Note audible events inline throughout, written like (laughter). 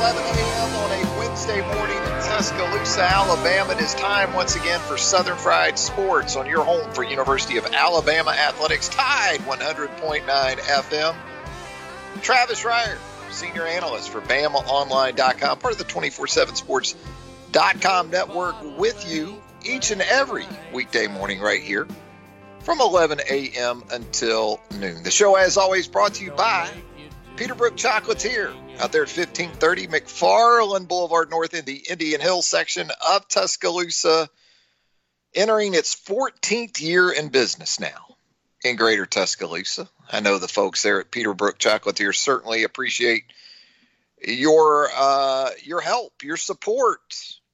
11 a.m. on a Wednesday morning in Tuscaloosa, Alabama. It is time once again for Southern Fried Sports on your home for University of Alabama Athletics, Tide 100.9 FM. Travis Reier, senior analyst for BamaOnline.com, part of the 24/7 Sports.com network, with you each and every weekday morning right here from 11 a.m. until noon. The show, as always, brought to you by Peterbrooke Chocolatier out there at 1530 McFarland Boulevard North in the Indian Hill section of Tuscaloosa, entering its 14th year in business now in Greater Tuscaloosa. I know the folks there at Peterbrooke Chocolatier certainly appreciate your uh, your help, your support,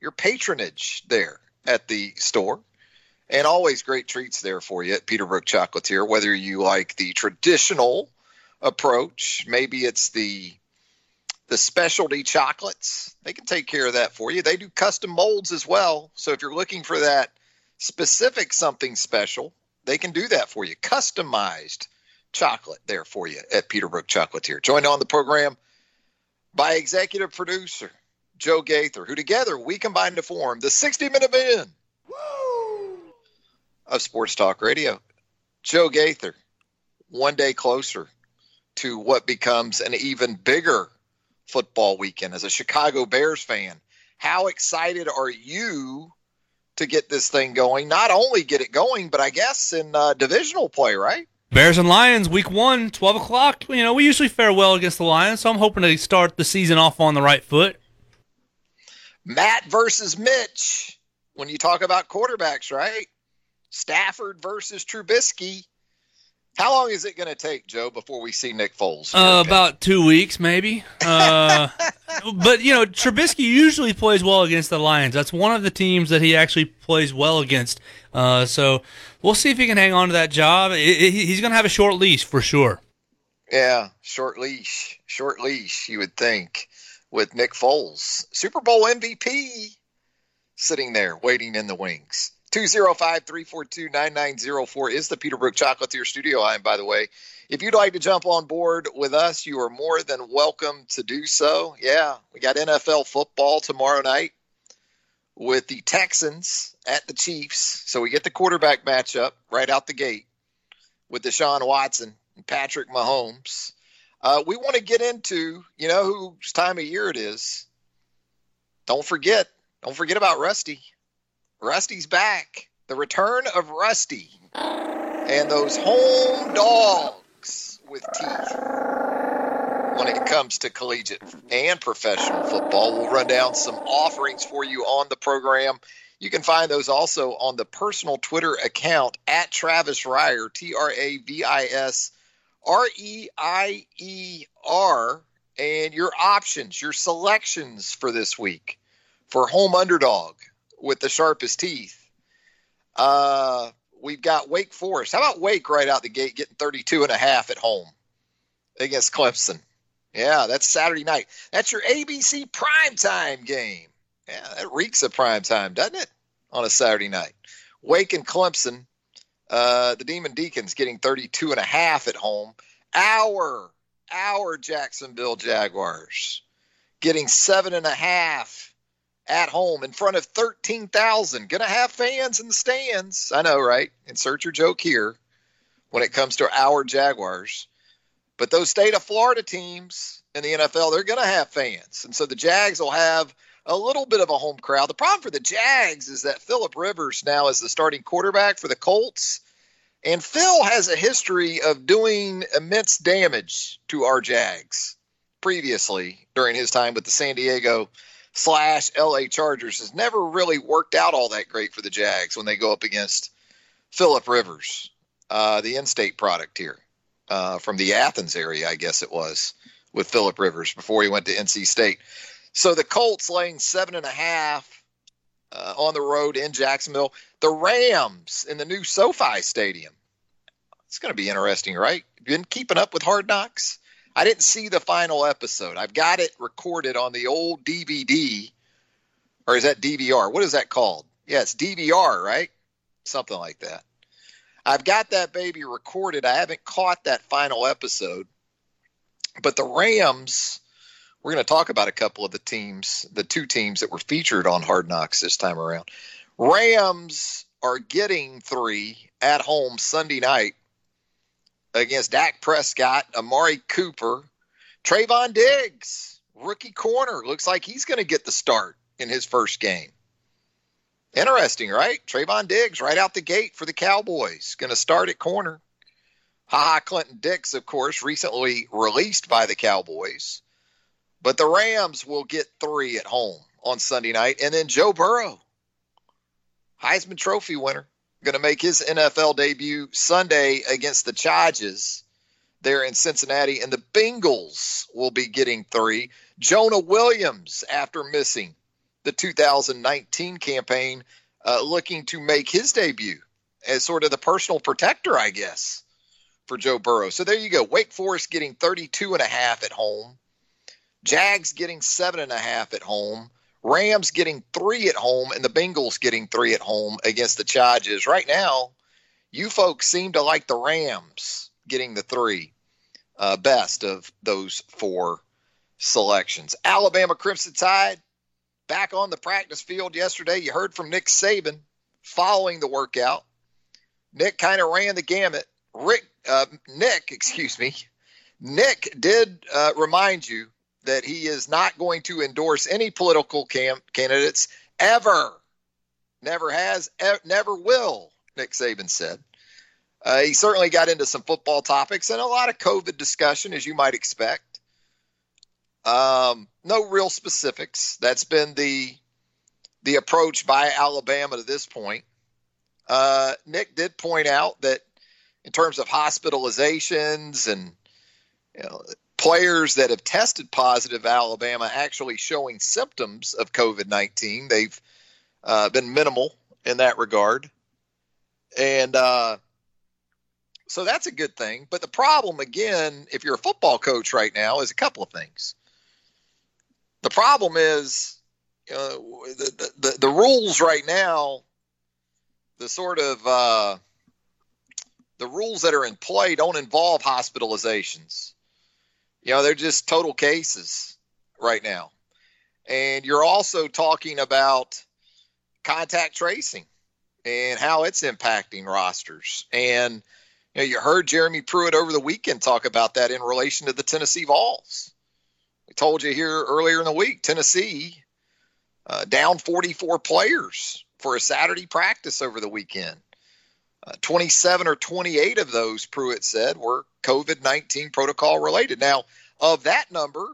your patronage there at the store. And always great treats there for you at Peterbrooke Chocolatier, whether you like the traditional approach. Maybe it's the the specialty chocolates. They can take care of that for you. They do custom molds as well. So if you're looking for that specific something special, they can do that for you. Customized chocolate there for you at Peterbrooke Chocolatier. Joined on the program by executive producer Joe Gaither, who together we combine to form the 60 Minute Men of Sports Talk Radio. Joe Gaither, one day closer to what becomes an even bigger football weekend as a Chicago Bears fan. How excited are you to get this thing going? Not only get it going, but I guess in uh, divisional play, right? Bears and Lions, week one, 12 o'clock. You know, we usually fare well against the Lions, so I'm hoping to start the season off on the right foot. Matt versus Mitch. When you talk about quarterbacks, right? Stafford versus Trubisky. How long is it going to take, Joe, before we see Nick Foles? Uh, about two weeks, maybe. Uh, (laughs) but you know, Trubisky usually plays well against the Lions. That's one of the teams that he actually plays well against. Uh, so we'll see if he can hang on to that job. It, it, he's going to have a short leash for sure. Yeah, short leash, short leash. You would think with Nick Foles, Super Bowl MVP, sitting there waiting in the wings. 205-342-9904 is the Peterbrooke Chocolatier studio line, by the way. If you'd like to jump on board with us, you are more than welcome to do so. Yeah, we got NFL football tomorrow night with the Texans at the Chiefs. So we get the quarterback matchup right out the gate with Deshaun Watson and Patrick Mahomes. Uh, we want to get into, you know, whose time of year it is. Don't forget, don't forget about Rusty. Rusty's back. The return of Rusty. And those home dogs with teeth when it comes to collegiate and professional football. We'll run down some offerings for you on the program. You can find those also on the personal Twitter account at Travis Reier, T R A V I S R E I E R, and your options, your selections for this week for home underdog with the sharpest teeth. Uh, we've got Wake Forest. How about Wake right out the gate getting 32 and a half at home against Clemson? Yeah, that's Saturday night. That's your ABC primetime game. Yeah, that reeks of primetime, doesn't it? On a Saturday night. Wake and Clemson, uh, the Demon Deacons getting 32 and a half at home. Our, our Jacksonville Jaguars getting seven and a half at home in front of 13,000. Going to have fans in the stands. I know, right? Insert your joke here when it comes to our Jaguars. But those state of Florida teams in the NFL, they're going to have fans. And so the Jags will have a little bit of a home crowd. The problem for the Jags is that Philip Rivers now is the starting quarterback for the Colts. And Phil has a history of doing immense damage to our Jags previously during his time with the San Diego slash LA Chargers has never really worked out all that great for the Jags when they go up against Philip Rivers, uh, the in-state product here uh, from the Athens area, I guess it was, with Philip Rivers before he went to NC State. So the Colts laying seven and a half uh, on the road in Jacksonville. The Rams in the new SoFi Stadium. It's going to be interesting, right? Been keeping up with Hard Knocks? I didn't see the final episode. I've got it recorded on the old DVD, or is that DVR? What is that called? Yeah, it's DVR, right? Something like that. I've got that baby recorded. I haven't caught that final episode. But the Rams, we're going to talk about a couple of the teams, the two teams that were featured on Hard Knocks this time around. Rams are getting three at home Sunday night against Dak Prescott, Amari Cooper, Trevon Diggs, rookie corner. Looks like he's going to get the start in his first game. Interesting, right? Trevon Diggs right out the gate for the Cowboys. Going to start at corner. Ha Ha Clinton-Dix, of course, recently released by the Cowboys. But the Rams will get three at home on Sunday night. And then Joe Burrow, Heisman Trophy winner, going to make his NFL debut Sunday against the Chargers there in Cincinnati. And the Bengals will be getting three. Jonah Williams, after missing the 2019 campaign, uh, looking to make his debut as sort of the personal protector, I guess, for Joe Burrow. So there you go. Wake Forest getting 32 and a half at home. Jags getting seven and a half at home. Rams getting three at home and the Bengals getting three at home against the Chargers. Right now, you folks seem to like the Rams getting the three uh, best of those four selections. Alabama Crimson Tide back on the practice field yesterday. You heard from Nick Saban following the workout. Nick kind of ran the gamut. Rick, uh, Nick, (laughs) excuse me, Nick did uh, remind you that he is not going to endorse any political cam- candidates ever. Never has, e- never will, Nick Saban said. Uh, he certainly got into some football topics and a lot of COVID discussion, as you might expect. Um, no real specifics. That's been the the approach by Alabama to this point. Uh, Nick did point out that in terms of hospitalizations and you know, players that have tested positive Alabama actually showing symptoms of COVID 19. They've uh, been minimal in that regard. And uh, so that's a good thing. But the problem, again, if you're a football coach right now, is a couple of things. The problem is uh, the, the, the rules right now, the sort of uh, the rules that are in play don't involve hospitalizations. You know, they're just total cases right now. And you're also talking about contact tracing and how it's impacting rosters. And you, know, you heard Jeremy Pruitt over the weekend talk about that in relation to the Tennessee Vols. We told you here earlier in the week, Tennessee uh, down 44 players for a Saturday practice over the weekend. Uh, 27 or 28 of those, Pruitt said, were COVID 19 protocol related. Now, of that number,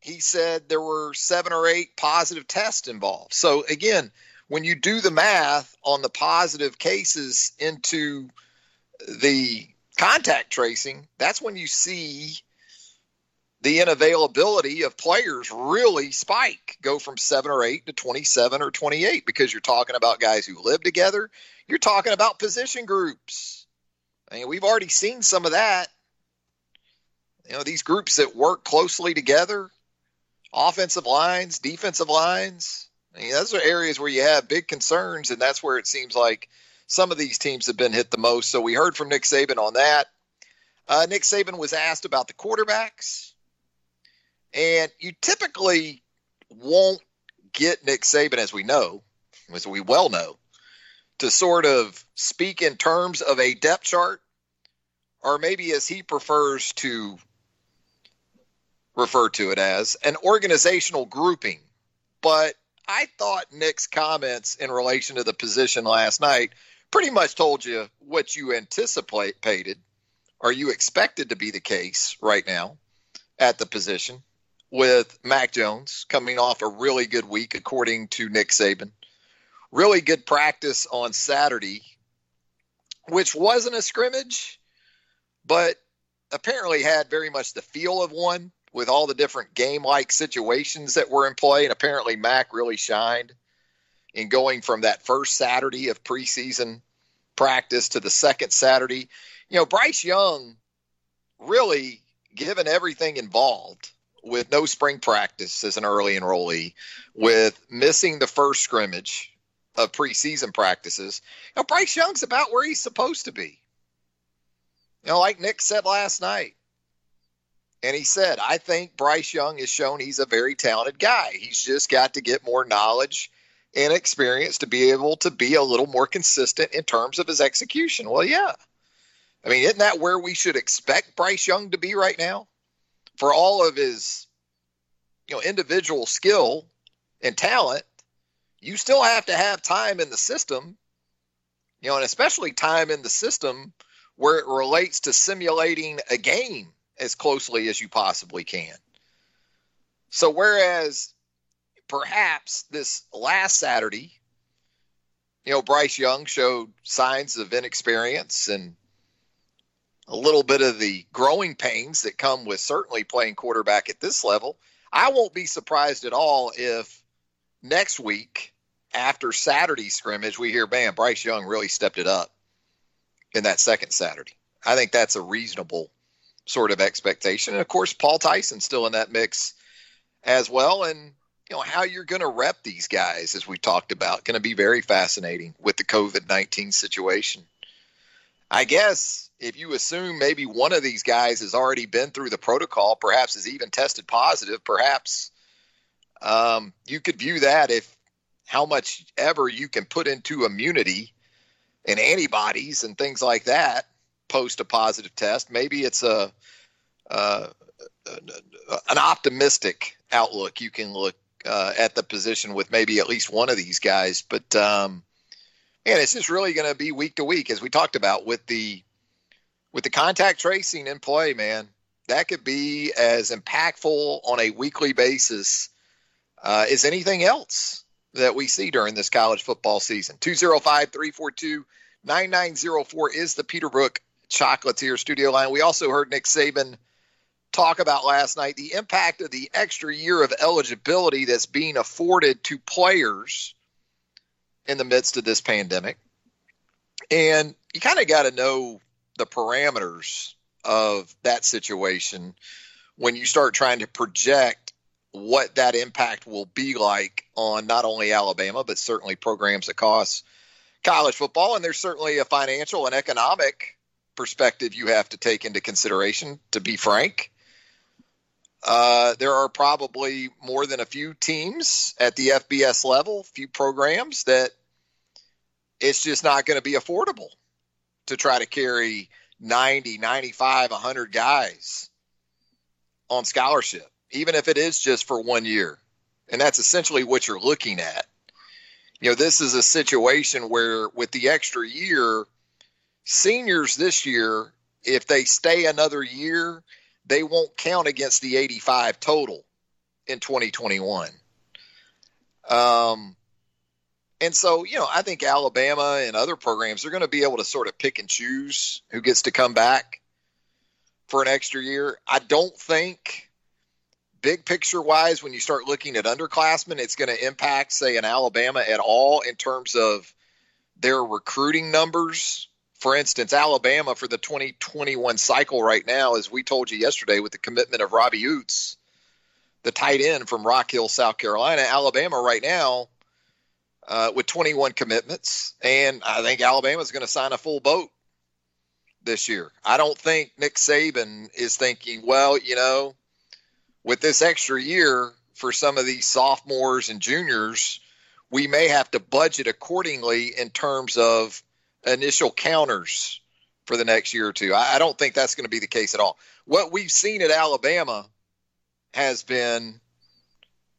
he said there were seven or eight positive tests involved. So, again, when you do the math on the positive cases into the contact tracing, that's when you see the unavailability of players really spike, go from seven or eight to 27 or 28, because you're talking about guys who live together. You're talking about position groups. I mean, we've already seen some of that. You know, these groups that work closely together, offensive lines, defensive lines. I mean, those are areas where you have big concerns, and that's where it seems like some of these teams have been hit the most. So we heard from Nick Saban on that. Uh, Nick Saban was asked about the quarterbacks, and you typically won't get Nick Saban, as we know, as we well know, to sort of speak in terms of a depth chart, or maybe as he prefers to refer to it as an organizational grouping. But I thought Nick's comments in relation to the position last night pretty much told you what you anticipated or you expected to be the case right now at the position with Mac Jones coming off a really good week, according to Nick Saban. Really good practice on Saturday, which wasn't a scrimmage, but apparently had very much the feel of one with all the different game like situations that were in play. And apparently, Mac really shined in going from that first Saturday of preseason practice to the second Saturday. You know, Bryce Young really, given everything involved, with no spring practice as an early enrollee, with missing the first scrimmage of preseason practices, you know, Bryce Young's about where he's supposed to be. You know, like Nick said last night, and he said, I think Bryce Young has shown he's a very talented guy. He's just got to get more knowledge and experience to be able to be a little more consistent in terms of his execution. Well, yeah. I mean, isn't that where we should expect Bryce Young to be right now? For all of his, you know, individual skill and talent, you still have to have time in the system, you know, and especially time in the system where it relates to simulating a game as closely as you possibly can. So, whereas perhaps this last Saturday, you know, Bryce Young showed signs of inexperience and a little bit of the growing pains that come with certainly playing quarterback at this level. I won't be surprised at all if next week, after Saturday scrimmage, we hear, bam, Bryce Young really stepped it up in that second Saturday. I think that's a reasonable sort of expectation. And of course, Paul Tyson still in that mix as well. And you know how you're going to rep these guys, as we talked about, going to be very fascinating with the COVID nineteen situation. I guess if you assume maybe one of these guys has already been through the protocol, perhaps has even tested positive, perhaps um, you could view that if how much ever you can put into immunity and antibodies and things like that post a positive test. Maybe it's a an optimistic outlook you can look uh, at the position with maybe at least one of these guys. But um, man, it's just really going to be week to week, as we talked about with the with the contact tracing in play. Man, that could be as impactful on a weekly basis uh, as anything else that we see during this college football season. 205 342 9904 is the Peterbrooke Chocolatier studio line. We also heard Nick Saban talk about last night the impact of the extra year of eligibility that's being afforded to players in the midst of this pandemic. And you kind of got to know the parameters of that situation when you start trying to project what that impact will be like on not only Alabama, but certainly programs that cost college football. And there's certainly a financial and economic perspective you have to take into consideration, to be frank. Uh, there are probably more than a few teams at the FBS level, few programs that it's just not going to be affordable to try to carry 90, 95, 100 guys on scholarship, even if it is just for one year. And that's essentially what you're looking at. You know, this is a situation where with the extra year, seniors this year, if they stay another year, they won't count against the 85 total in 2021. Um, and so, you know, I think Alabama and other programs are going to be able to sort of pick and choose who gets to come back for an extra year. I don't think, big picture wise, when you start looking at underclassmen, it's going to impact, say, an Alabama at all in terms of their recruiting numbers for instance, Alabama for the 2021 cycle right now, as we told you yesterday, with the commitment of Robbie Ouzts, the tight end from Rock Hill, South Carolina, Alabama right now uh, with 21 commitments, and I think Alabama is going to sign a full boat this year. I don't think Nick Saban is thinking, well, you know, with this extra year for some of these sophomores and juniors, we may have to budget accordingly in terms of initial counters for the next year or two. I, I don't think that's going to be the case at all. What we've seen at Alabama has been,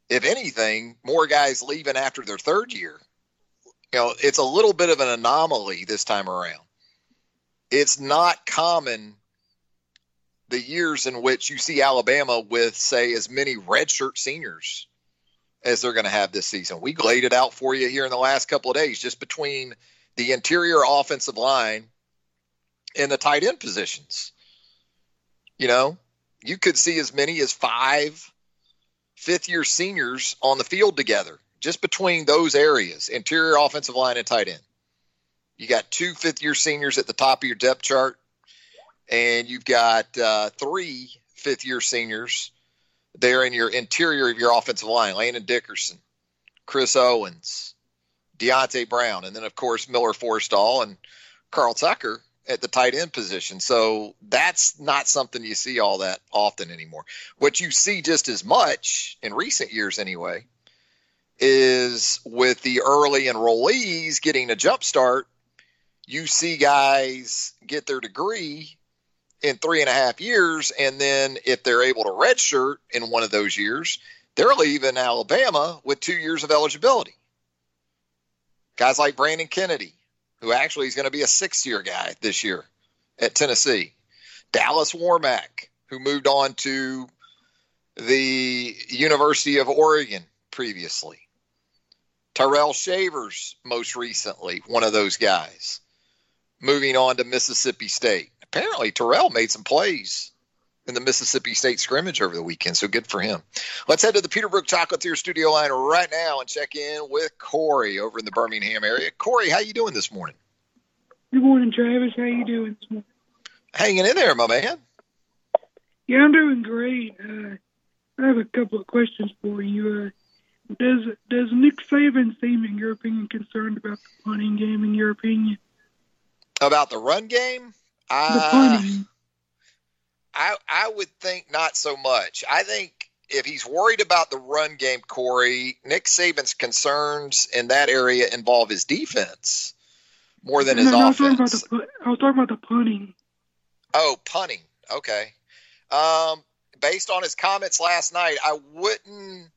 if anything, more guys leaving after their third year. You know, it's a little bit of an anomaly this time around. It's not common the years in which you see Alabama with, say, as many redshirt seniors as they're going to have this season. We laid it out for you here in the last couple of days, just between the interior offensive line and the tight end positions. You know, you could see as many as five fifth year seniors on the field together, just between those areas interior offensive line and tight end. You got two fifth year seniors at the top of your depth chart and you've got uh, three fifth year seniors there in your interior of your offensive line Landon Dickerson, Chris Owens, Deonte Brown, and then, of course, Miller Forristall and Carl Tucker at the tight end position. So that's not something you see all that often anymore. What you see just as much in recent years, anyway, is with the early enrollees getting a jump start, you see guys get their degree in three and a half years. And then if they're able to redshirt in one of those years, they're leaving Alabama with two years of eligibility. Guys like Brandon Kennedy, who actually is going to be a six year guy this year at Tennessee. Dallas Warmack, who moved on to the University of Oregon previously. Tyrell Shavers, most recently, one of those guys, moving on to Mississippi State apparently Tyrell made some plays in the Mississippi State scrimmage over the weekend, so good for him. Let's head to the Peterbrooke Chocolatier studio line right now and check in with Corey over in the Birmingham area. Corey, how you doing this morning? Good morning, Travis. How you doing this morning? Hanging in there, my man. Yeah, I'm doing great. Uh, I have a couple of questions for you. Uh, does does Nick Saban seem, in your opinion, concerned about the punting game? In your opinion, about the run game? The uh, I I would think not so much. I think if he's worried about the run game, Corey, Nick Saban's concerns in that area involve his defense more than his no, offense. I was, the, I was talking about the punting. Oh, punting. Okay. Um, based on his comments last night, I wouldn't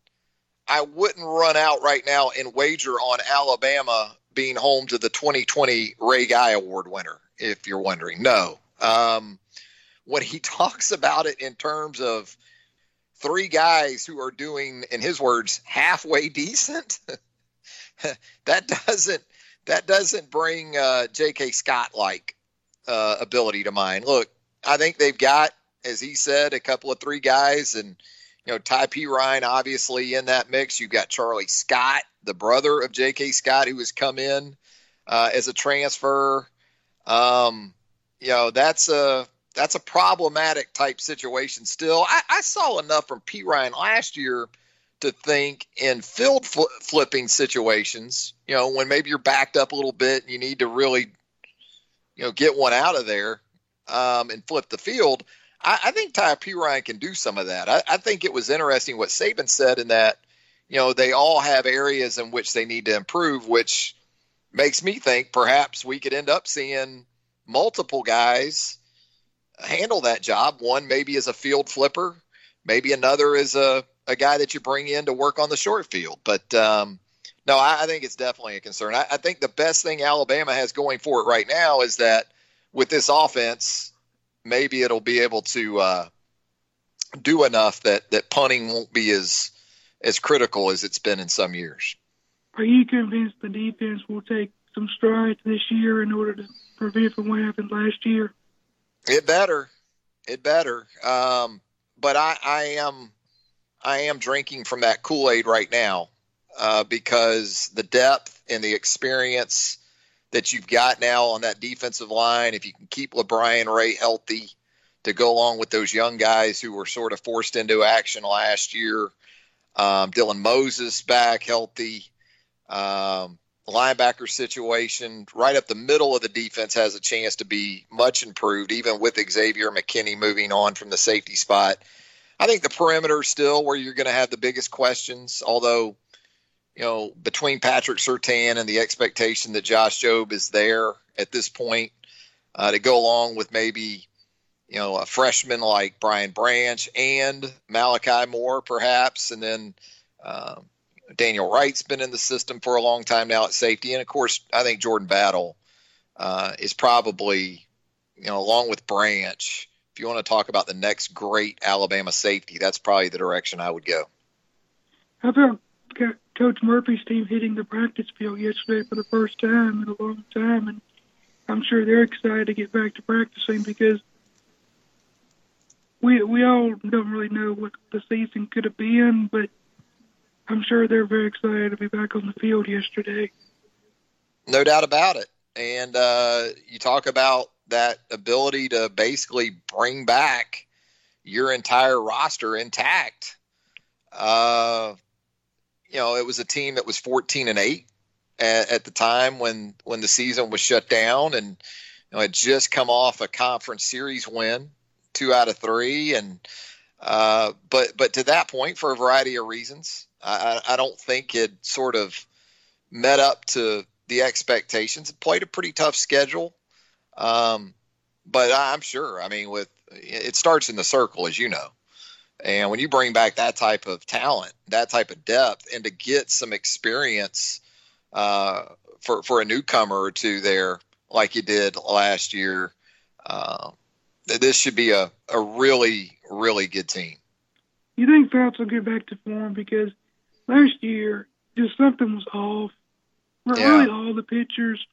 I wouldn't run out right now and wager on Alabama being home to the 2020 Ray Guy Award winner if you're wondering. No. Um, when he (laughs) talks about it in terms of three guys who are doing, in his words, halfway decent, (laughs) that doesn't that doesn't bring uh, J.K. Scott like uh, ability to mind. Look, I think they've got, as he said, a couple of three guys, and you know Ty Perine obviously in that mix. You've got Charlie Scott, the brother of J.K. Scott, who has come in uh, as a transfer. Um, you know, that's a that's a problematic type situation still. I, I saw enough from Perine last year to think in field fl- flipping situations, you know, when maybe you're backed up a little bit and you need to really, you know, get one out of there um, and flip the field. I, I think Ty Perine can do some of that. I, I think it was interesting what Saban said in that, you know, they all have areas in which they need to improve, which makes me think perhaps we could end up seeing multiple guys handle that job. One maybe is a field flipper, maybe another is a, a guy that you bring in to work on the short field. But um, no, I, I, think it's definitely a concern. I, I, think the best thing Alabama has going for it right now is that with this offense, maybe it'll be able to uh, do enough that, that punting won't be as as critical as it's been in some years. Are you convinced the defense will take some strides this year in order to prevent from what happened last year? It better, it better. Um, but I, I am, I am drinking from that Kool Aid right now uh, because the depth and the experience that you've got now on that defensive line, if you can keep LaBryan Ray healthy to go along with those young guys who were sort of forced into action last year, um, Dylan Moses back healthy. Um, linebacker situation right up the middle of the defense has a chance to be much improved, even with Xavier McKinney moving on from the safety spot. I think the perimeter still where you're going to have the biggest questions. Although, you know, between Patrick Surtain and the expectation that Josh Jobe is there at this point uh, to go along with maybe you know, a freshman like Brian Branch and Malachi Moore, perhaps, and then um, Daniel Wright's been in the system for a long time now at safety, and of course, I think Jordan Battle uh, is probably, you know, along with Branch. If you want to talk about the next great Alabama safety, that's probably the direction I would go. How about Coach Murphy's team hitting the practice field yesterday for the first time in a long time, and I'm sure they're excited to get back to practicing because we we all don't really know what the season could have been, but I'm sure they're very excited to be back on the field yesterday. No doubt about it. And uh, you talk about that ability to basically bring back your entire roster intact. Uh, you know, it was a team that was 14 and eight at, at the time when when the season was shut down, and you know, had just come off a conference series win two out of three, and uh, but but to that point, for a variety of reasons, I, I don't think it sort of met up to the expectations. It played a pretty tough schedule, um, but I'm sure. I mean, with it starts in the circle, as you know. And when you bring back that type of talent, that type of depth, and to get some experience uh, for for a newcomer or two there, like you did last year, uh, this should be a, a really, really good team. You think Phelps will get back to form because last year just something was off. Yeah. Really, all the pitchers,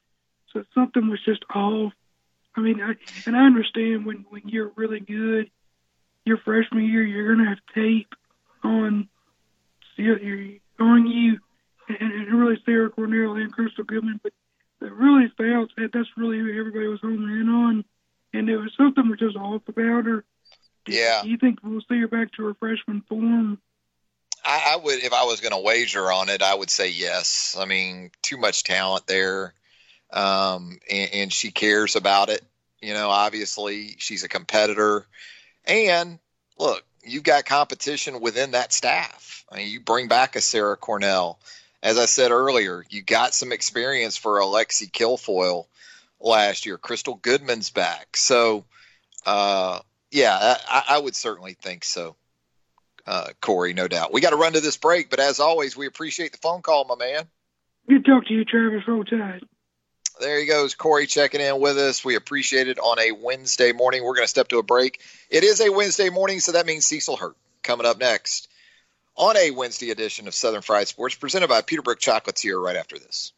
so something was just off. I mean, I, and I understand when when you're really good, your freshman year, you're gonna have tape on on you, and, and really Sarah Cornell and Krystal Goodman, but that really Phelps, that's really who everybody was homing in on and there was something was just off about her. Yeah. Do you think we'll see her back to her freshman form? I, I would, if I was going to wager on it, I would say yes. I mean, too much talent there, um, and, and she cares about it. You know, obviously she's a competitor, and look, you've got competition within that staff. I mean, you bring back a Sarah Cornell. As I said earlier, you got some experience for Alexi Kilfoyle last year. Krystal Goodman's back. So, uh, yeah, I, I, would certainly think so. Uh, Corey, no doubt. We got to run to this break, but as always, we appreciate the phone call, my man. Good talk to you, Travis. Roll Tide. There he goes, Corey checking in with us. We appreciate it on a Wednesday morning. We're going to step to a break. It is a Wednesday morning, so that means Cecil Hurt coming up next on a Wednesday edition of Southern Fried Sports, presented by Peterbrooke Chocolates here right after this.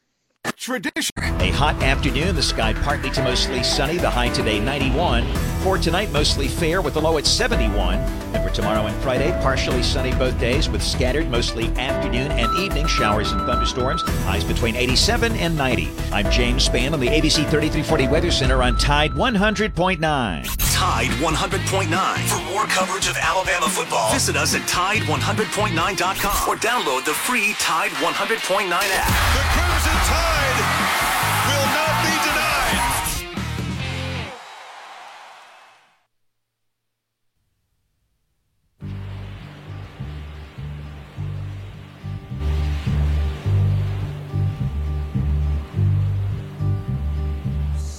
Tradition. A hot afternoon, the sky partly to mostly sunny, the high today 91. For tonight, mostly fair with a low at 71. And for tomorrow and Friday, partially sunny both days with scattered, mostly afternoon and evening showers and thunderstorms. Highs between 87 and 90. I'm James Spann on the ABC 3340 Weather Center on Tide 100.9. Tide 100.9. For more coverage of Alabama football, visit us at Tide100.9.com or download the free Tide 100.9 app. The Crimson Tide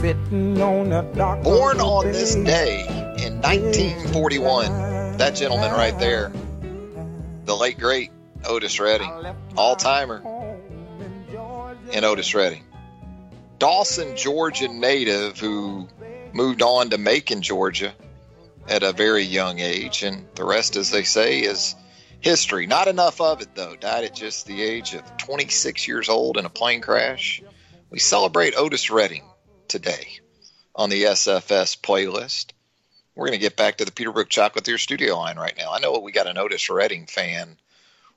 sitting on the dock. Born on bay. this day in 1941, that gentleman right there, the late great Otis Redding, all timer, and Otis Redding. Dawson, Georgia native who moved on to Macon, Georgia at a very young age. And the rest, as they say, is history. Not enough of it, though. Died at just the age of 26 years old in a plane crash. We celebrate Otis Redding today on the SFS playlist. We're going to get back to the Peterbrooke Chocolatier studio line right now. I know we got an Otis Redding fan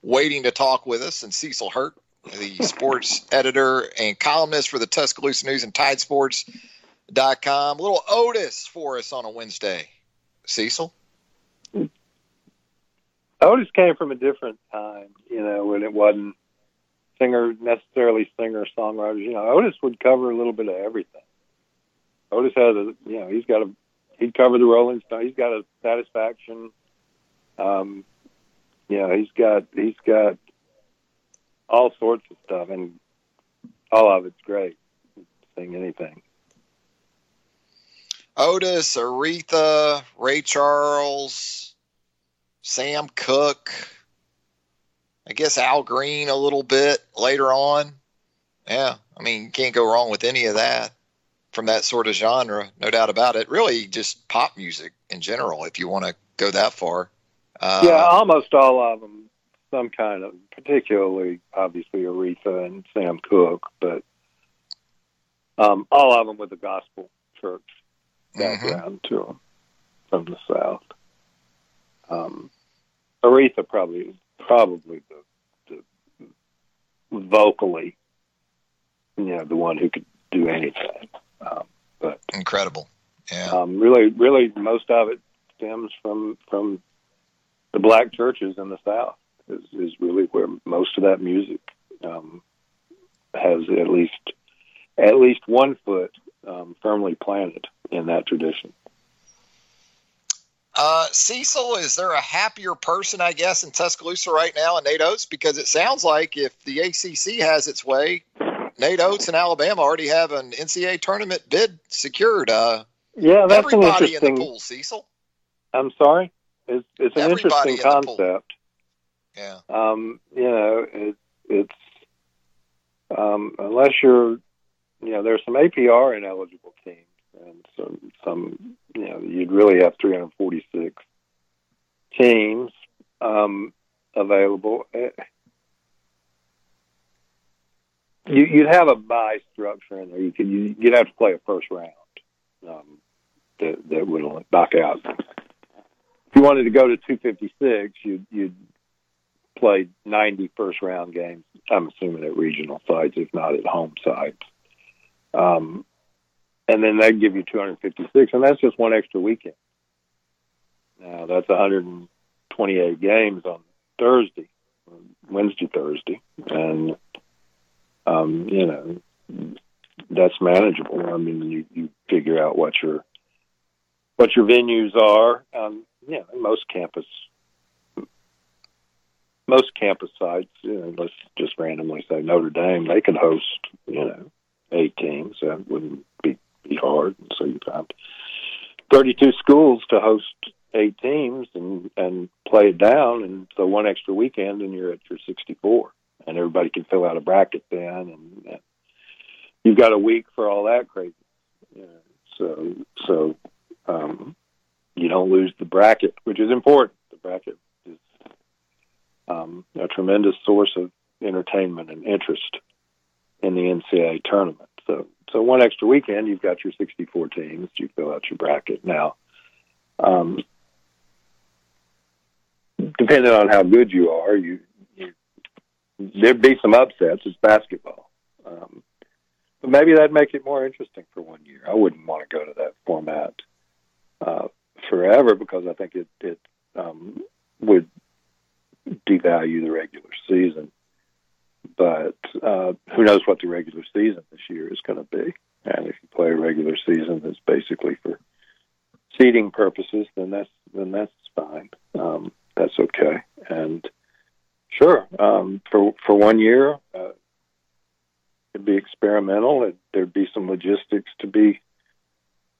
waiting to talk with us, and Cecil Hurt, the (laughs) sports editor and columnist for the Tuscaloosa News and Tide Sports.com. Little Otis for us on a Wednesday. Cecil? Otis came from a different time, you know, when it wasn't singer necessarily singer songwriters. You know, Otis would cover a little bit of everything. Otis has a, you know, he's got a, he'd cover the Rolling Stones. He's got a satisfaction. Um, you know, he's got he's got all sorts of stuff, and all of it's great. Sing anything. Otis, Aretha, Ray Charles, Sam Cooke. I guess Al Green a little bit later on. Yeah, I mean, you can't go wrong with any of that from that sort of genre, no doubt about it. Really, just pop music in general, if you want to go that far. Uh, yeah, almost all of them, some kind of, particularly obviously Aretha and Sam Cooke, but um, all of them with the gospel church background mm-hmm. to them from the South. Um, Aretha probably probably the, the vocally, you know, the one who could do anything. Um, but incredible, yeah. Um, really, really, most of it stems from from the black churches in the South. Is, is really where most of that music um, has at least at least one foot um, firmly planted in that tradition. Uh, Cecil, is there a happier person, I guess, in Tuscaloosa right now in Nate Oats? Because it sounds like if the ACC has its way, Nate Oats and Alabama already have an NCAA tournament bid secured. Uh, yeah, that's everybody in the pool, Cecil. I'm sorry. It's, it's an everybody interesting in concept. Yeah. Um, you know, it, it's um, unless you're, you know, there's some APR ineligible teams and some some you know you'd really have 346 teams um, available. Eh, you, you'd have a bye structure in there. You could you, would have to play a first round um, that that would knock out. If you wanted to go to 256, you'd you'd play 90 first round games. I'm assuming at regional sites, if not at home sites. Um, and then they give you 256, and that's just one extra weekend. Now that's 128 games on Thursday, Wednesday, Thursday, and um, you know that's manageable. I mean, you, you figure out what your what your venues are. Um, yeah, most campus most campus sites, you know, let's just randomly say Notre Dame, they could host, you know, eight teams. That wouldn't be be hard. So you found 32 schools to host eight teams and and play it down, and so one extra weekend, and you're at your 64, and everybody can fill out a bracket then, and, and you've got a week for all that crazy. Yeah. So so um, you don't lose the bracket, which is important. The bracket is um, a tremendous source of entertainment and interest in the NCAA tournament. So so one extra weekend, you've got your 64 teams. You fill out your bracket. Now, um, depending on how good you are, you, you there'd be some upsets. It's basketball, um, but maybe that'd make it more interesting for one year. I wouldn't want to go to that format uh, forever because I think it it um, would devalue the regular season but uh, who knows what the regular season this year is going to be? And if you play a regular season that's basically for seeding purposes, then that's then that's fine. Um, that's okay. And sure, um, for for one year, uh, it'd be experimental. It, there'd be some logistics to be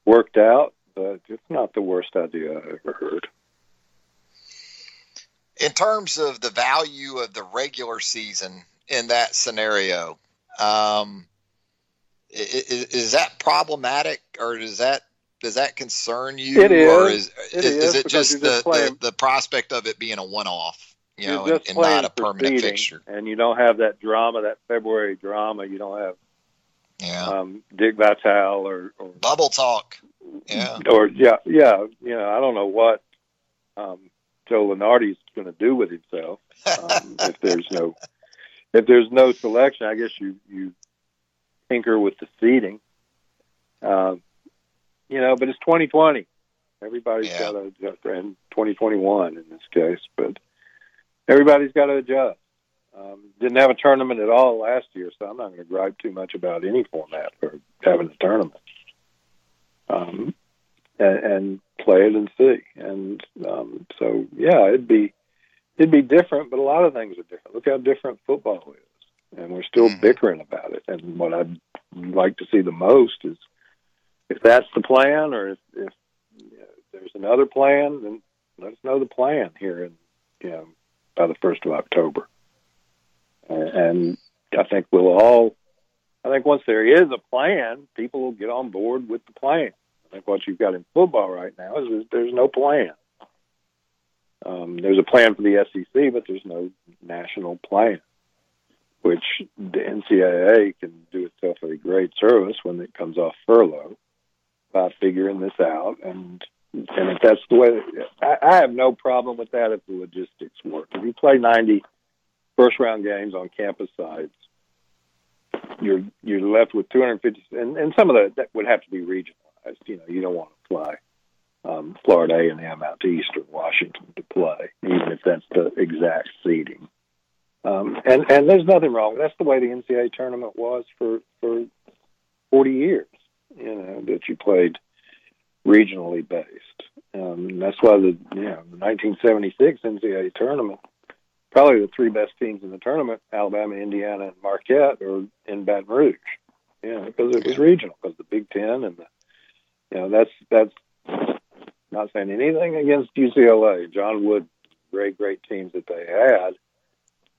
worked out, but it's not the worst idea I ever heard. In terms of the value of the regular season, in that scenario. Um, is, is, that problematic, or does that does that concern you, it is. or is it, is, is it just, the, the, the, prospect of it being a one off, you know, and, and, not a permanent fixture? And you don't have that drama, that February drama. You don't have yeah. um, Dick Vitale or, or bubble talk, yeah, or yeah, yeah. You know, I don't know what um, Joe Lunardi's going to do with himself um, (laughs) if there's no if there's no selection. I guess you you tinker with the seating. Um, you know, but it's 2020. Everybody's Yeah. got a and 2021 in this case, but everybody's got to adjust. Um, didn't have a tournament at all last year, so I'm not going to gripe too much about any format for having a tournament. Um, and, and play it and see. And um, so, yeah, it'd be it'd be different, but a lot of things are different. Look how different football is, and we're still Mhm. bickering about it. And what I'd like to see the most is if that's the plan, or if, if you know, there's another plan, then let us know the plan here, in you know, by the first of October. And, I think we'll all. I think once there is a plan, people will get on board with the plan. I think what you've got in football right now is, is there's no plan. Um, there's a plan for the SEC, but there's no national plan, which the NCAA can do itself a great service when it comes off furlough by figuring this out. And and if that's the way, I, I have no problem with that if the logistics work. If you play 90 first round games on campus sites, you're you're left with 250, and, and some of that, that would have to be regionalized. You know, you don't want to fly um, Florida A and M out to Eastern Washington to play, even if that's the exact seating. Um, and and there's nothing wrong. That's the way the NCAA tournament was for for 40 years. You know that you played regionally based. Um, and that's why the you know the 1976 NCAA tournament probably the three best teams in the tournament, Alabama, Indiana, and Marquette, are in Baton Rouge. You know, because it was regional, because the Big Ten and the, you know, that's that's not saying anything against UCLA. John Wooden, great, great teams that they had,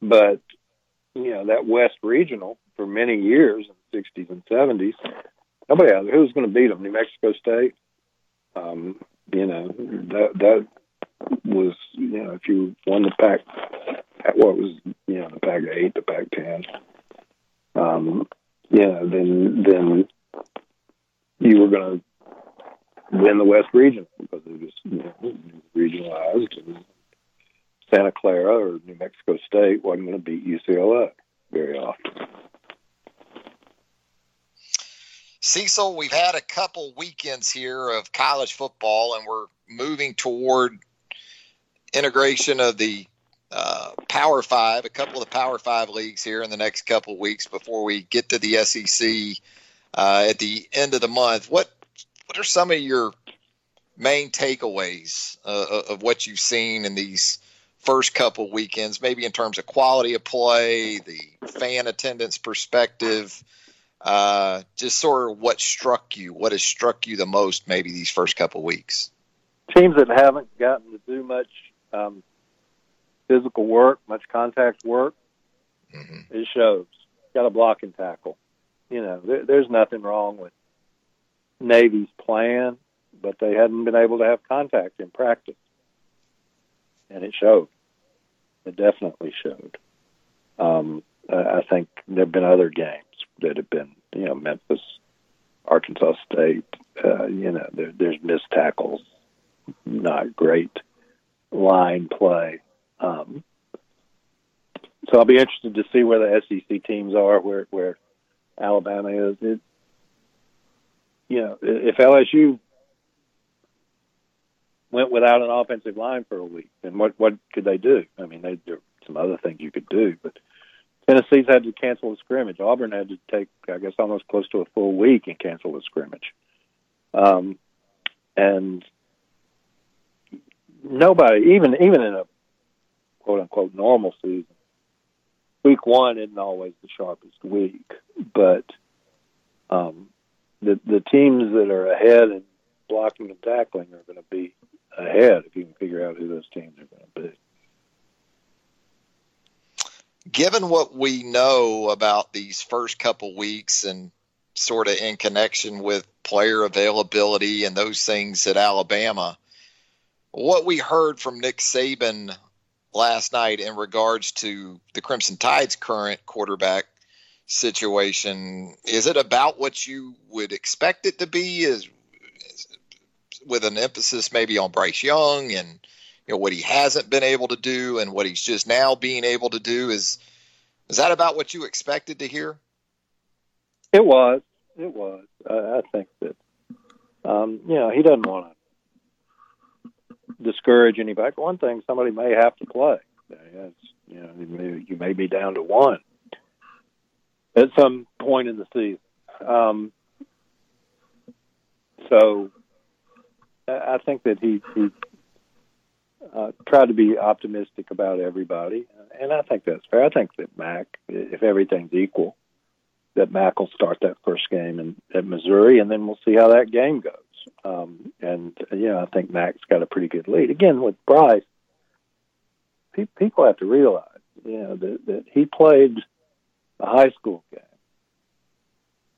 but you know that West Regional for many years in the '60s and '70s, nobody had who was going to beat them. New Mexico State. Um, you know that that was you know if you won the pack at what was you know the pack of eight the Pac ten um yeah then then you were going to win the west region because it was you know, regionalized and santa clara or new mexico state wasn't going to beat ucla very often Cecil, we've had a couple weekends here of college football, and we're moving toward integration of the uh, Power Five, a couple of the Power Five leagues here in the next couple of weeks before we get to the SEC uh, at the end of the month. What what are some of your main takeaways uh, of what you've seen in these first couple weekends, maybe in terms of quality of play, the fan attendance perspective? Uh, just sort of what struck you, what has struck you the most, maybe these first couple weeks. Teams that haven't gotten to do much um, physical work, much contact work, mm-hmm. it shows. Got a block and tackle. You know, there, there's nothing wrong with Navy's plan, but they hadn't been able to have contact in practice, and it showed. It definitely showed. Um, I think there have been other games that have been, you know, Memphis, Arkansas State. Uh, you know, there, there's missed tackles, not great line play. Um, so I'll be interested to see where the SEC teams are, where where Alabama is. It, you know, if LSU went without an offensive line for a week, then what what could they do? I mean, they, there some other things you could do, but Tennessee's had to cancel a scrimmage. Auburn had to take, I guess, almost close to a full week and cancel a scrimmage. Um, and nobody, even even in a quote unquote normal season, week one isn't always the sharpest week. But um, the the teams that are ahead in blocking and tackling are going to be ahead if you can figure out who those teams are going to be given what we know about these first couple weeks and sort of in connection with player availability and those things at Alabama, what we heard from Nick Saban last night in regards to the Crimson Tide's current quarterback situation, is it about what you would expect it to be? Is, is with an emphasis maybe on Bryce Young and you know what he hasn't been able to do and what he's just now being able to do is is that about what you expected to hear? It was. It was. I, I think that um, you know he doesn't want to discourage anybody. One thing, somebody may have to play. It's, you know, you may, you may be down to one at some point in the season. Um, so I think that he, he uh, tried to be optimistic about everybody, and I think that's fair. I think that Mac, if everything's equal, that Mac will start that first game in, at Missouri, and then we'll see how that game goes. Um, and you know, I think Mac's got a pretty good lead. Again, with Bryce, pe- people have to realize, you know, that, that he played a high school game,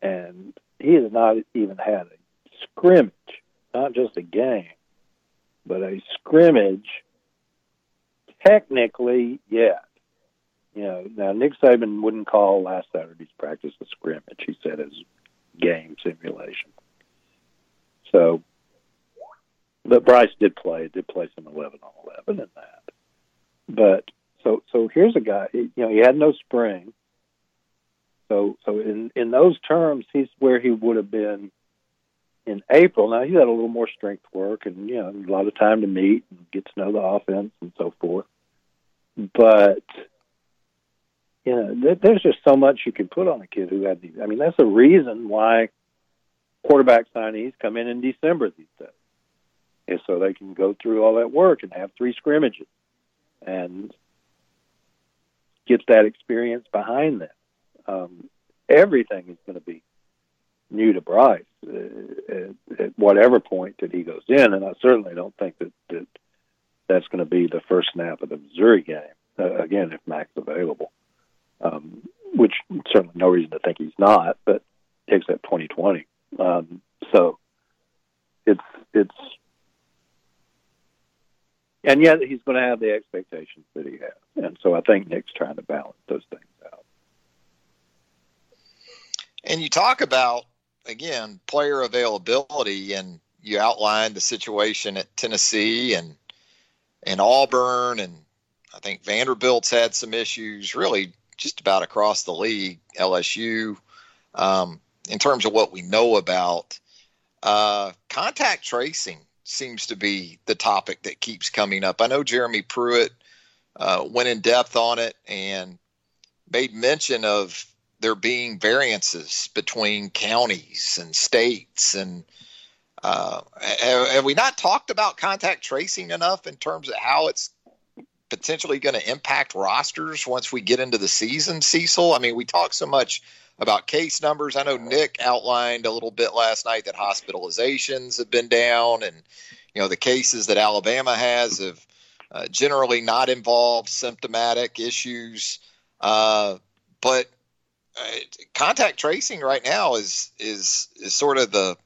and he has not even had a scrimmage, not just a game, but a scrimmage technically yet. You know, now Nick Saban wouldn't call last Saturday's practice a scrimmage. He said it's game simulation. So, but Bryce did play, did play some 11 on 11 in that. But so, so here's a guy, you know, he had no spring. So, so in, in those terms, he's where he would have been in April. Now he had a little more strength work and you know a lot of time to meet and get to know the offense and so forth. But you know, there's just so much you can put on a kid who had these. I mean, that's the reason why quarterback signees come in in December these days, is so they can go through all that work and have three scrimmages and get that experience behind them. Um, everything is going to be new to Bryce uh, at, at whatever point that he goes in, and I certainly don't think that, that that's going to be the first snap of the Missouri game. Uh, again, if Mac's available, um, which certainly no reason to think he's not, but takes that 2020. Um, so it's it's and yet he's going to have the expectations that he has, and so I think Nick's trying to balance those things out. And you talk about again player availability, and you outlined the situation at Tennessee and and Auburn, and I think Vanderbilt's had some issues, really just about across the league. LSU, um, in terms of what we know about uh, contact tracing seems to be the topic that keeps coming up. I know Jeremy Pruitt uh, went in depth on it and made mention of there being variances between counties and states and uh, have, we not talked about contact tracing enough in terms of how it's potentially going to impact rosters once we get into the season, Cecil? I mean, we talk so much about case numbers. I know Nick outlined a little bit last night that hospitalizations have been down, and you know the cases that Alabama has have uh, generally not involved symptomatic issues. Uh, but Uh, contact tracing right now is is is sort of the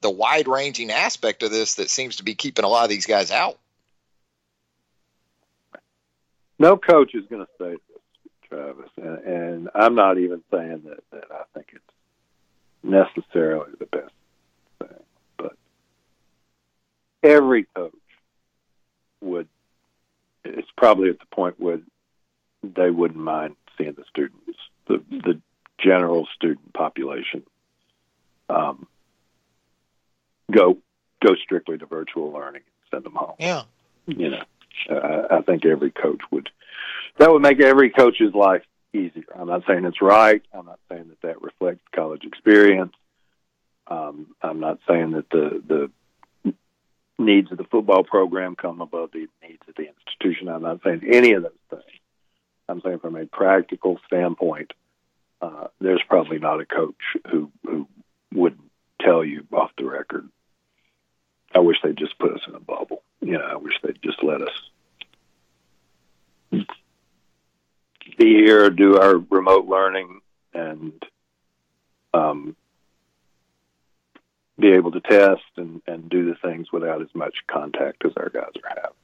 the wide ranging aspect of this that seems to be keeping a lot of these guys out. No coach is going to say this, Travis, and, and I'm not even saying that, that I think it's necessarily the best thing, but every coach would. It's probably at the point where they wouldn't mind seeing the students, the the general student population, um, go go strictly to virtual learning and send them home. Yeah, you know, uh, I think every coach would. That would make every coach's life easier. I'm not saying it's right. I'm not saying that that reflects college experience. Um, I'm not saying that the the needs of the football program come above the needs of the institution. I'm not saying any of those things. I'm saying from a practical standpoint, uh, there's probably not a coach who who would tell you off the record. I wish they'd just put us in a bubble. You know, I wish they'd just let us be here, do our remote learning, and um, be able to test and, and do the things without as much contact as our guys are having.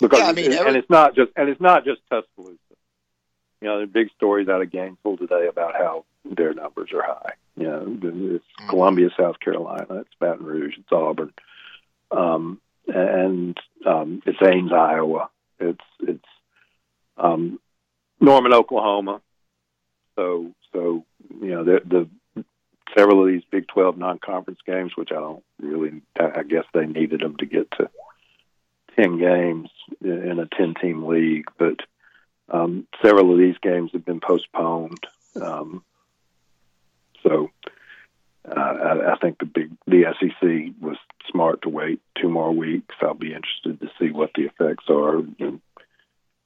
Because yeah, I mean, and, every- and it's not just and it's not just Tuscaloosa. You know, there are big stories out of Gainesville today about how their numbers are high. You know, it's Mm-hmm. Columbia, South Carolina, it's Baton Rouge, it's Auburn. Um, and um, it's Ames, Iowa. It's it's um, Norman, Oklahoma. So so you know the the several of these Big Twelve non-conference games, which I don't really, I guess they needed them to get to ten games in a ten-team league, but um, several of these games have been postponed. Um, so uh, I, I think the big the SEC was smart to wait two more weeks. I'll be interested to see what the effects are in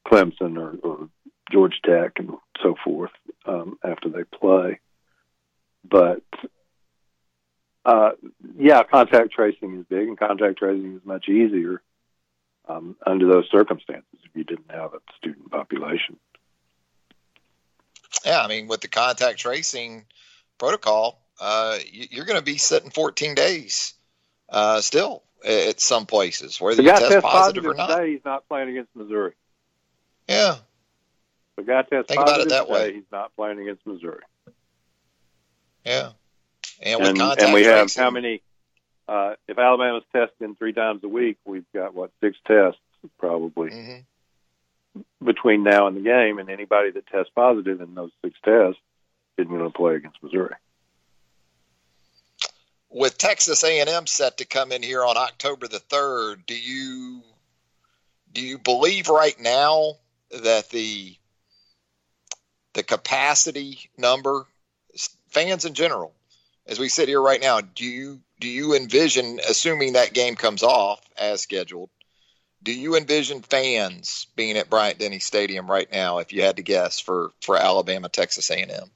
Clemson or, or Georgia Tech and so forth um, after they play. But uh, yeah, contact tracing is big, and contact tracing is much easier um, under those circumstances if you didn't have a student population. Yeah, I mean, with the contact tracing protocol, uh, you're going to be sitting 14 days uh, still at some places, whether the you guy test positive or not. Today, he's not playing against Missouri. Yeah. The guy tests Think positive about it that today, way. he's not playing against Missouri. Yeah. And with And, contact and we have how many? Uh, if Alabama's testing three times a week, we've got what six tests probably Mhm. between now and the game, and anybody that tests positive in those six tests isn't going to play against Missouri. with Texas A&M set to come in here on October the 3rd, do you do you believe right now that the the capacity number fans in general as we sit here right now do you do you envision assuming that game comes off as scheduled do you envision fans being at Bryant Denny Stadium right now if you had to guess for for Alabama Texas A&M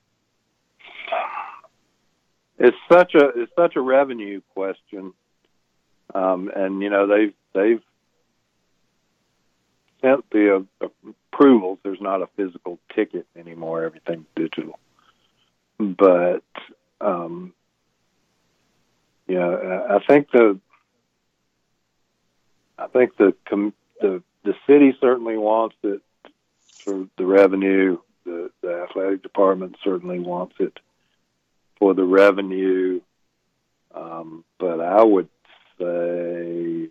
It's such a it's such a revenue question, um, and you know they've they've sent the uh, approvals. There's not a physical ticket anymore. Everything's digital, but um, you know I think the I think the the the city certainly wants it for the revenue. The, the athletic department certainly wants it for the revenue. Um, but I would say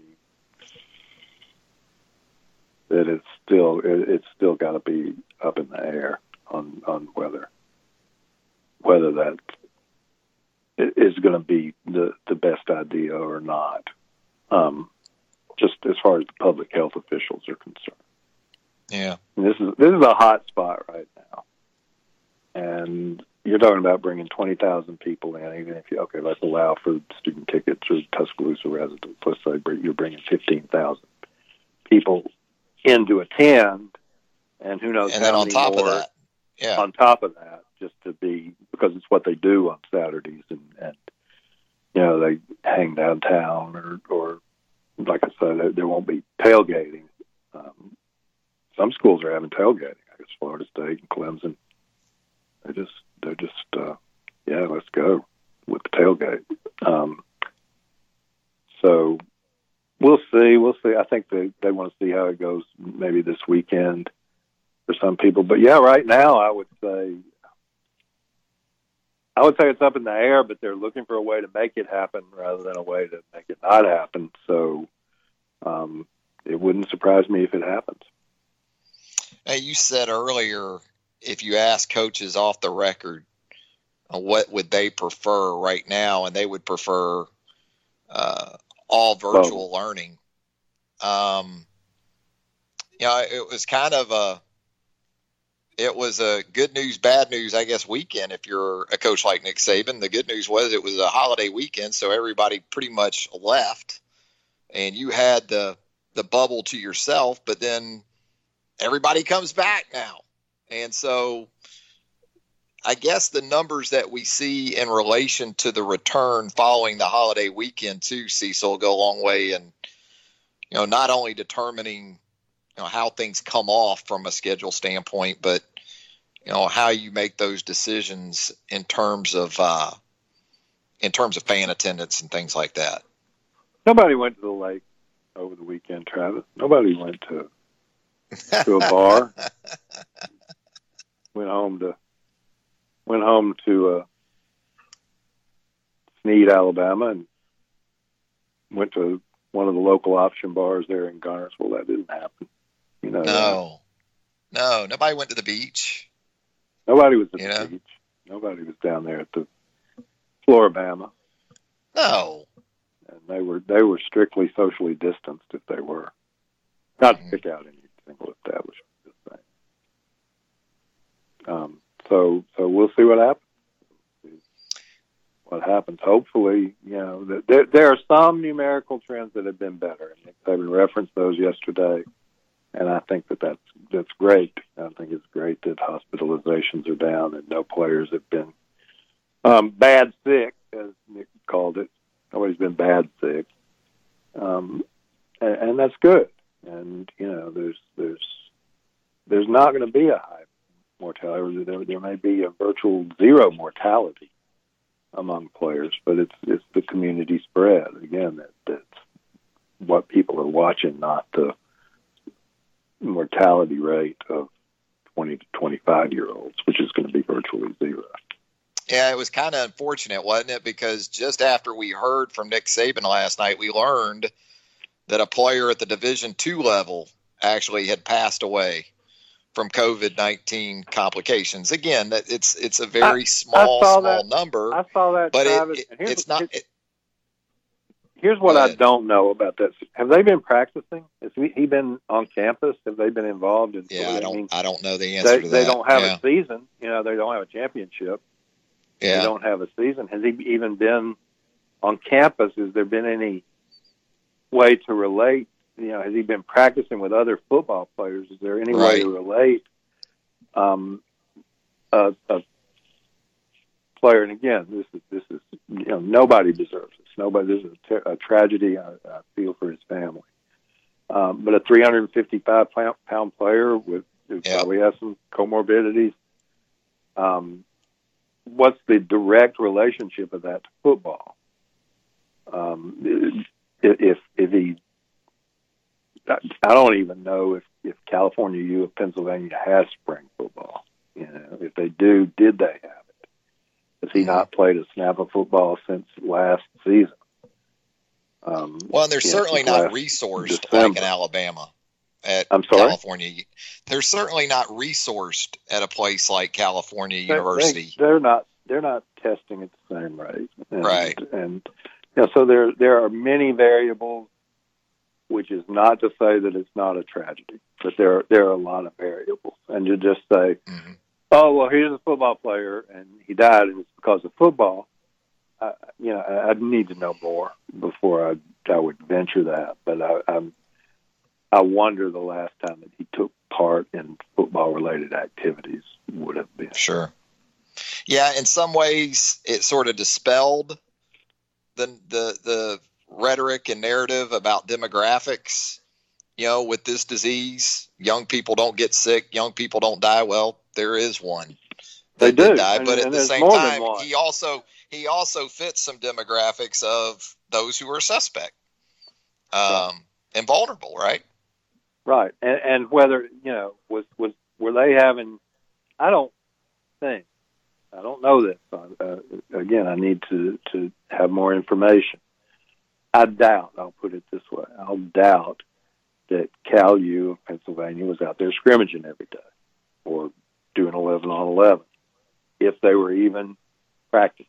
that it's still it, it's still got to be up in the air on on whether whether that is going to be the the best idea or not. Um, just as far as the public health officials are concerned. yeah And this is this is a hot spot right now, and you're talking about bringing twenty thousand people in. Even if you okay, let's allow for student tickets or Tuscaloosa residents. Let's say you're bringing fifteen thousand people in to attend, and who knows and then on top of that yeah on top of that, just to be because it's what they do on Saturdays, and, and you know they hang downtown, or or like I said, there, won't be tailgating. Um, some schools are having tailgating. I guess Florida State and Clemson. They just they're just uh, yeah, let's go with the tailgate. Um, so we'll see. We'll see. I think they they want to see how it goes. Maybe this weekend for some people. But yeah, right now I would say I would say it's up in the air, but they're looking for a way to make it happen rather than a way to make it not happen. So um, it wouldn't surprise me if it happens. Hey, you said earlier if you ask coaches off the record uh, what would they prefer right now, and they would prefer uh, all virtual learning. Um, you know, it was kind of a it was a good news, bad news, I guess, weekend. If you're a coach like Nick Saban, the good news was it was a holiday weekend, so everybody pretty much left, and you had the the bubble to yourself. But then everybody comes back now. And so I guess the numbers that we see in relation to the return following the holiday weekend too, Cecil, go a long way in, you know, not only determining, you know, how things come off from a schedule standpoint, but you know, how you make those decisions in terms of uh in terms of fan attendance and things like that. Nobody went to the lake over the weekend, Travis. Nobody went to to a bar. (laughs) went home to went home to uh, Snead, Alabama, and went to one of the local option bars there in Guntersville. That didn't happen. You know, No, no, nobody went to the beach. nobody was at You the know? beach. Nobody was down there at the Floribama, No, and they were they were strictly socially distanced if they were. Not Mhm. to pick out any single establishment. Um, so so we'll see what happens. What happens? Hopefully, you know, there there are some numerical trends that have been better, and Saban referenced those yesterday, and I think that that's that's great. I think it's great that hospitalizations are down and no players have been um, bad sick, as Nick called it. Nobody's been bad sick, um, and, and that's good. And you know, there's there's there's not going to be a high mortality. There, there may be a virtual zero mortality among players, but it's it's the community spread again that that's what people are watching, not the mortality rate of 20 to 25 year olds, which is going to be virtually zero. Yeah, it was kind of unfortunate, wasn't it? Because just after we heard from Nick Saban last night, we learned that a player at the Division two level actually had passed away from COVID nineteen complications. Again, that it's it's a very small saw small that. number, I saw that, but Travis. it, it, it's not. It, Here's what I don't know about that. Have they been practicing? Has he he been on campus? Have they been involved in? yeah, I I don't I don't know the answer they to that. they don't have yeah. a season. You know, they don't have a championship. Yeah. They don't have a season. Has he even been on campus? Has there been any way to relate? You know, has he been practicing with other football players? Is there any way to relate um, a, a player? And again, this is this is you know nobody this. Nobody. This is a, ter- a tragedy. I, I feel for his family. Um, but a 355 pound, pound player with who Yeah. probably has some comorbidities. Um, what's the direct relationship of that to football? Um, if if, he, I I don't even know if if California U of Pennsylvania has spring football. You know, if they do, did they have it? Has he not played a snap of football since last season? Um, Well, and they're certainly since not resourced December. like in Alabama at I'm sorry? California. They're certainly not resourced at a place like California They- University. They, are not. They're not testing at the same rate. And, Right. And you know, so there there are many variables, which is not to say that it's not a tragedy, but there are, there are a lot of variables. And to just say, Mhm. oh well, here's a football player and he died and it's because of football. You know, I'd need to know more before I I would venture that. But I, I'm I wonder the last time that he took part in football related activities would have been. Sure. Yeah, in some ways, it sort of dispelled the the the rhetoric and narrative about demographics. You know, with this disease, young people don't get sick, young people don't die. Well, there is one. They that do, die, and- but at the same time, he also he also fits some demographics of those who are suspect um, and vulnerable, right? Right, and, and whether you know was was were they having? I don't think. I don't know this. Uh, again, I need to to have more information. I doubt. I'll put it this way. I'll doubt that Cal U of Pennsylvania was out there scrimmaging every day or doing eleven on eleven, if they were even practicing,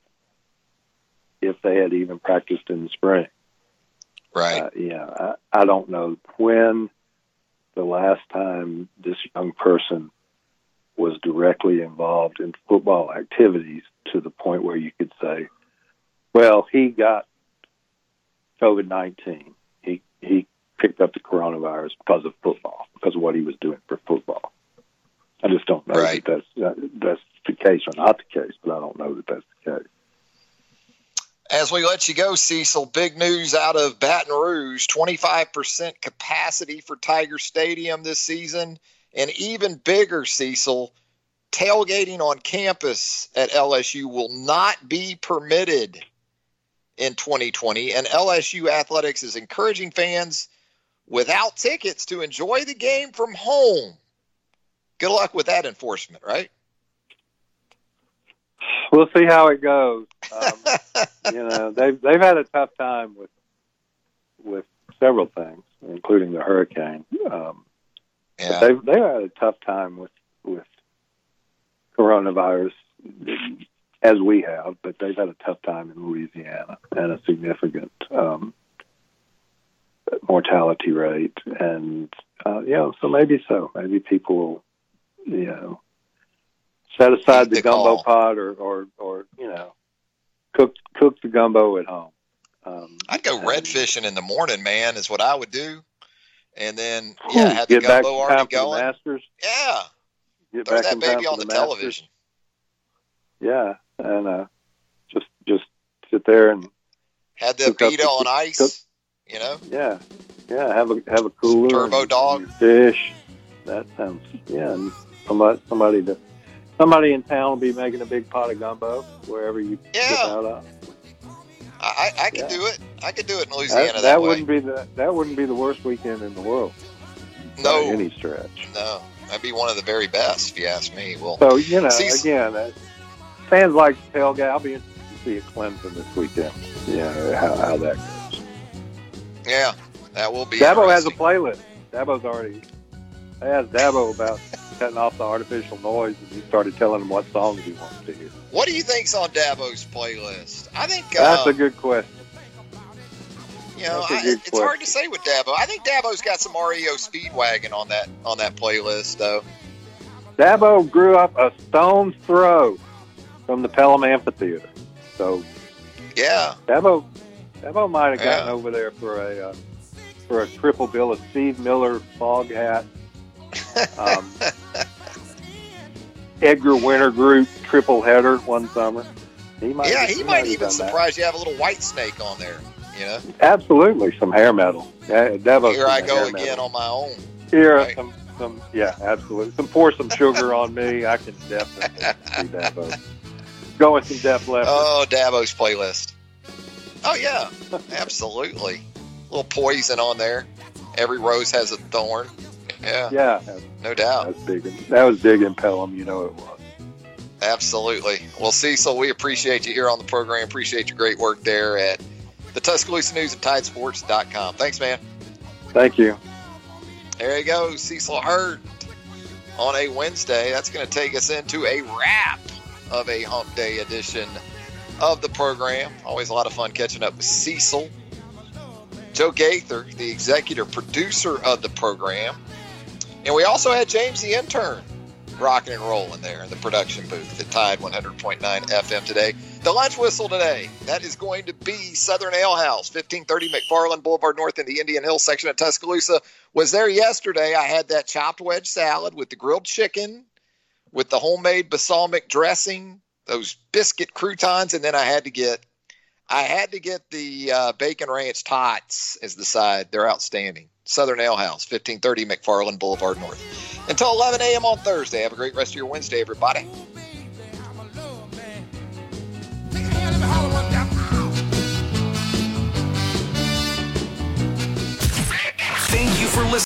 if they had even practiced in the spring. Right. Uh, yeah, I, I don't know when the last time this young person was directly involved in football activities to the point where you could say, well, he got COVID nineteen. He he picked up the coronavirus because of football, because of what he was doing for football. I just don't know Right. that that's that, that's the case or not the case, but I don't know that that's the case. As we let you go, Cecil, big news out of Baton Rouge 25% capacity for Tiger Stadium this season. And even bigger, Cecil, tailgating on campus at LSU will not be permitted in 2020. And LSU Athletics is encouraging fans without tickets to enjoy the game from home. Good luck with that enforcement, right? We'll see how it goes. (laughs) Um, you know, they've they've had a tough time with with several things, including the hurricane. Um, Yeah. But they've had a tough time with with coronavirus as we have, but they've had a tough time in Louisiana and a significant um, mortality rate, and uh, you know, so maybe so. Maybe people will, you know, set aside the, the gumbo call. pot or, or or you know, cook cook the gumbo at home. Um, I'd go and- red fishing in the morning, man, is what I would do. And then, yeah, have the gumbo already going. Masters. Yeah. Get Throw back that baby on the, Masters. television. Yeah, and uh, just just sit there and Had the Abita the- on ice, cook- you know? yeah, yeah, have a have a cooler, Turbo dog. fish. That sounds yeah. And somebody somebody to somebody in town will be making a big pot of gumbo wherever you Yeah. get out of. I, I, could Yeah. do it. I could do it in Louisiana That, that, that way. wouldn't be the that wouldn't be the worst weekend in the world No. by any stretch. No. That'd be one of the very best, if you ask me. Well, So you know, See- again, uh, fans like tailgate. I'll be interested to see at Clemson this weekend. Yeah, how, how that goes. yeah, that will be Dabo has a playlist. Dabo's already. I asked Dabo about cutting off the artificial noise, and he started telling him what songs he wants to hear. What do you think's on Dabo's playlist? I think That's uh, a good question. you know I, it's hard to say with Dabo. I think Dabo's got some REO Speedwagon on that on that playlist though. Dabo grew up a stone's throw from the Pelham Amphitheater, so Yeah, Dabo, Dabo might have gotten Yeah. over there for a uh, for a triple bill of Steve Miller Foghat, um, Edgar Winter Group triple header one summer. He might, yeah, he might even done that. surprise you. Have a little Whitesnake on there. You know, Absolutely, some hair metal. Yeah, Dabo's here I go again metal. on my own. Here, right? some, some, yeah, absolutely. Some pour some sugar on me. I can definitely see Davo. Go with some Def Leppard. Oh, Dabo's playlist. Oh yeah, absolutely. little poison on there. Every rose has a thorn. Yeah, yeah, no doubt. that's big. That was big in Pelham. You know it was. Absolutely. Well, Cecil, we appreciate you here on the program. Appreciate your great work there at the Tuscaloosa News and Tidesports.com. Thanks, man. Thank you. There you go, Cecil Hurt on a Wednesday. That's going to take us into a wrap of a Hump Day edition of the program. Always a lot of fun catching up with Cecil. Joe Gaither, the executive producer of the program. And we also had James the intern rocking and rolling there in the production booth at Tide 100.9 FM today. The lunch whistle today, that is going to be Southern Ale House, 1530 McFarland Boulevard North in the Indian Hill section of Tuscaloosa. Was there yesterday. I had that chopped wedge salad with the grilled chicken, with the homemade balsamic dressing, those biscuit croutons, and then I had to get I had to get the uh, bacon ranch tots as the side. They're outstanding. Southern Ale House, 1530 McFarland Boulevard North. Until 11 a.m. on Thursday. Have a great rest of your Wednesday, everybody. Thank you for listening.